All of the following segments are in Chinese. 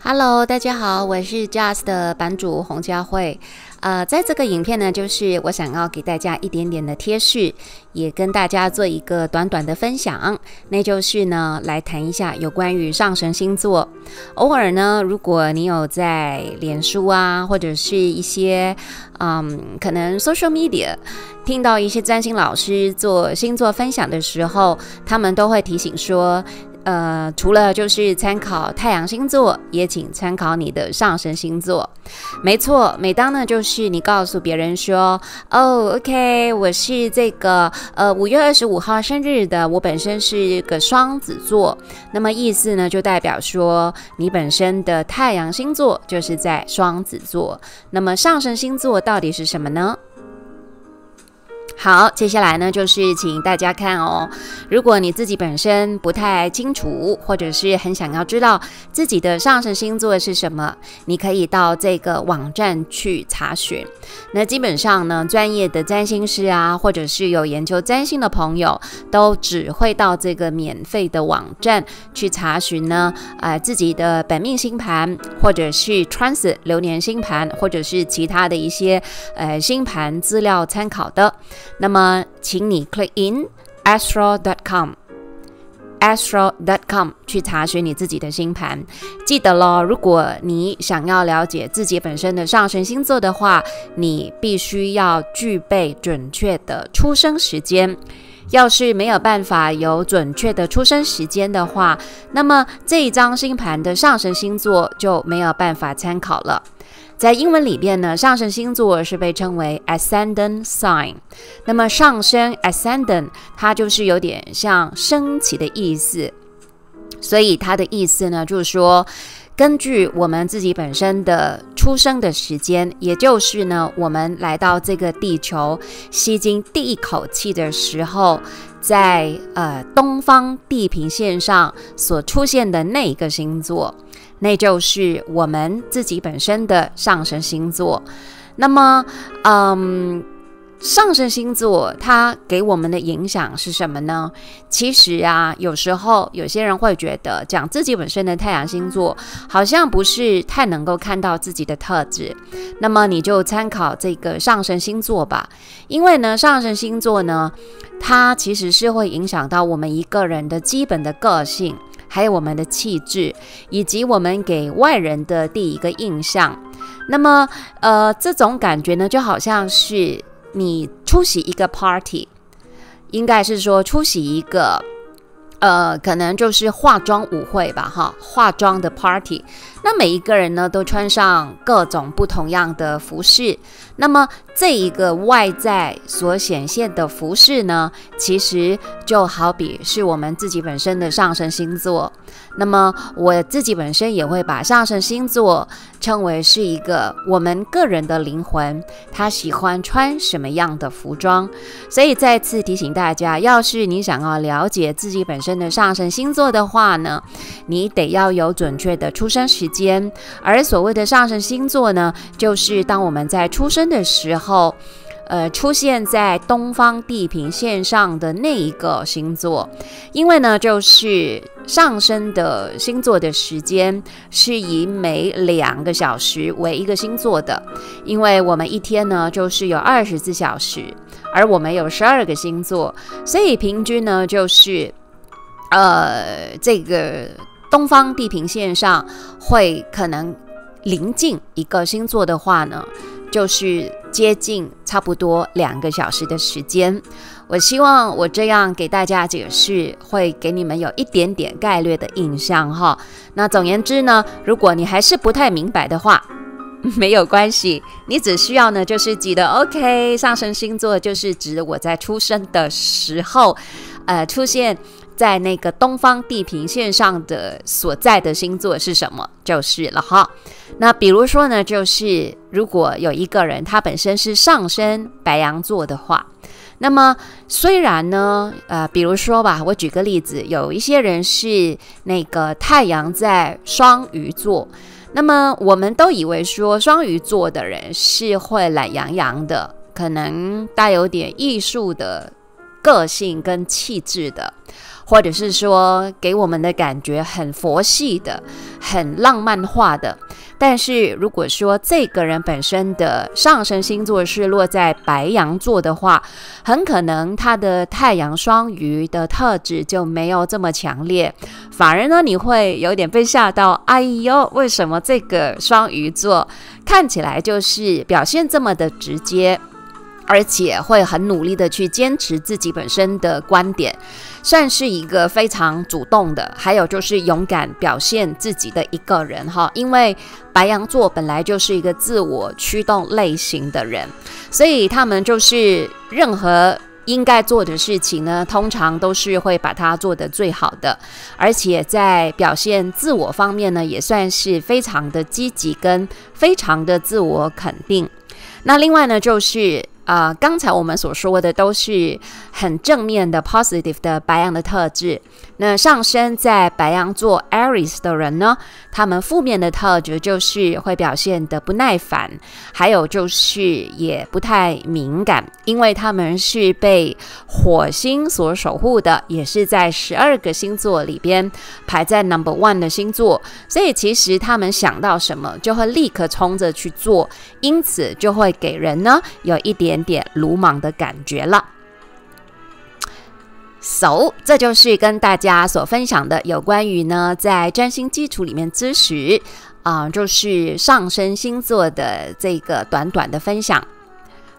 Hello，大家好，我是 Just 的版主洪佳慧。呃，在这个影片呢，就是我想要给大家一点点的贴士，也跟大家做一个短短的分享。那就是呢，来谈一下有关于上升星座。偶尔呢，如果你有在脸书啊，或者是一些嗯，可能 social media 听到一些占星老师做星座分享的时候，他们都会提醒说。呃，除了就是参考太阳星座，也请参考你的上升星座。没错，每当呢，就是你告诉别人说，哦，OK，我是这个呃五月二十五号生日的，我本身是个双子座，那么意思呢，就代表说你本身的太阳星座就是在双子座，那么上升星座到底是什么呢？好，接下来呢，就是请大家看哦。如果你自己本身不太清楚，或者是很想要知道自己的上升星座是什么，你可以到这个网站去查询。那基本上呢，专业的占星师啊，或者是有研究占星的朋友，都只会到这个免费的网站去查询呢，呃，自己的本命星盘，或者是 Trans 流年星盘，或者是其他的一些呃星盘资料参考的。那么，请你 click in astro.com，astro.com 去查询你自己的星盘。记得咯，如果你想要了解自己本身的上升星座的话，你必须要具备准确的出生时间。要是没有办法有准确的出生时间的话，那么这一张星盘的上升星座就没有办法参考了。在英文里边呢，上升星座是被称为 ascendant sign。那么上升 ascendant，它就是有点像升起的意思。所以它的意思呢，就是说，根据我们自己本身的出生的时间，也就是呢，我们来到这个地球吸进第一口气的时候，在呃东方地平线上所出现的那一个星座。那就是我们自己本身的上升星座。那么，嗯，上升星座它给我们的影响是什么呢？其实啊，有时候有些人会觉得讲自己本身的太阳星座好像不是太能够看到自己的特质。那么你就参考这个上升星座吧，因为呢，上升星座呢，它其实是会影响到我们一个人的基本的个性。还有我们的气质，以及我们给外人的第一个印象。那么，呃，这种感觉呢，就好像是你出席一个 party，应该是说出席一个，呃，可能就是化妆舞会吧，哈，化妆的 party。那每一个人呢，都穿上各种不同样的服饰。那么这一个外在所显现的服饰呢，其实就好比是我们自己本身的上升星座。那么我自己本身也会把上升星座称为是一个我们个人的灵魂，他喜欢穿什么样的服装。所以再次提醒大家，要是你想要了解自己本身的上升星座的话呢，你得要有准确的出生时间。而所谓的上升星座呢，就是当我们在出生的时候，后呃，出现在东方地平线上的那一个星座，因为呢，就是上升的星座的时间是以每两个小时为一个星座的，因为我们一天呢就是有二十四小时，而我们有十二个星座，所以平均呢就是，呃，这个东方地平线上会可能临近一个星座的话呢。就是接近差不多两个小时的时间，我希望我这样给大家解释，会给你们有一点点概略的印象哈。那总言之呢，如果你还是不太明白的话，没有关系，你只需要呢就是记得，OK，上升星座就是指我在出生的时候，呃，出现在那个东方地平线上的所在的星座是什么，就是了哈。那比如说呢，就是如果有一个人他本身是上升白羊座的话，那么虽然呢，呃，比如说吧，我举个例子，有一些人是那个太阳在双鱼座，那么我们都以为说双鱼座的人是会懒洋洋的，可能带有点艺术的个性跟气质的。或者是说给我们的感觉很佛系的、很浪漫化的。但是如果说这个人本身的上升星座是落在白羊座的话，很可能他的太阳双鱼的特质就没有这么强烈，反而呢，你会有点被吓到。哎呦，为什么这个双鱼座看起来就是表现这么的直接？而且会很努力的去坚持自己本身的观点，算是一个非常主动的，还有就是勇敢表现自己的一个人哈。因为白羊座本来就是一个自我驱动类型的人，所以他们就是任何应该做的事情呢，通常都是会把它做得最好的，而且在表现自我方面呢，也算是非常的积极跟非常的自我肯定。那另外呢，就是。啊、刚才我们所说的都是很正面的 positive 的白羊的特质。那上升在白羊座 Aries 的人呢，他们负面的特质就是会表现的不耐烦，还有就是也不太敏感，因为他们是被火星所守护的，也是在十二个星座里边排在 number one 的星座，所以其实他们想到什么就会立刻冲着去做，因此就会给人呢有一点点鲁莽的感觉了。So，这就是跟大家所分享的有关于呢，在占星基础里面知识啊、就是上升星座的这个短短的分享。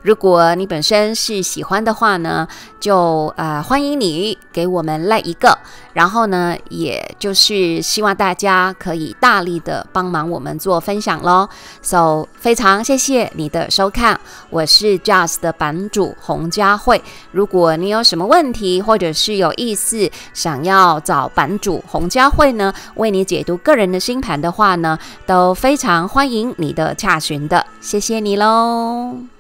如果你本身是喜欢的话呢，就呃欢迎你给我们来一个，然后呢，也就是希望大家可以大力的帮忙我们做分享喽。So 非常谢谢你的收看，我是 Just 的版主洪佳慧。如果你有什么问题，或者是有意思想要找版主洪佳慧呢，为你解读个人的星盘的话呢，都非常欢迎你的洽询的。谢谢你喽。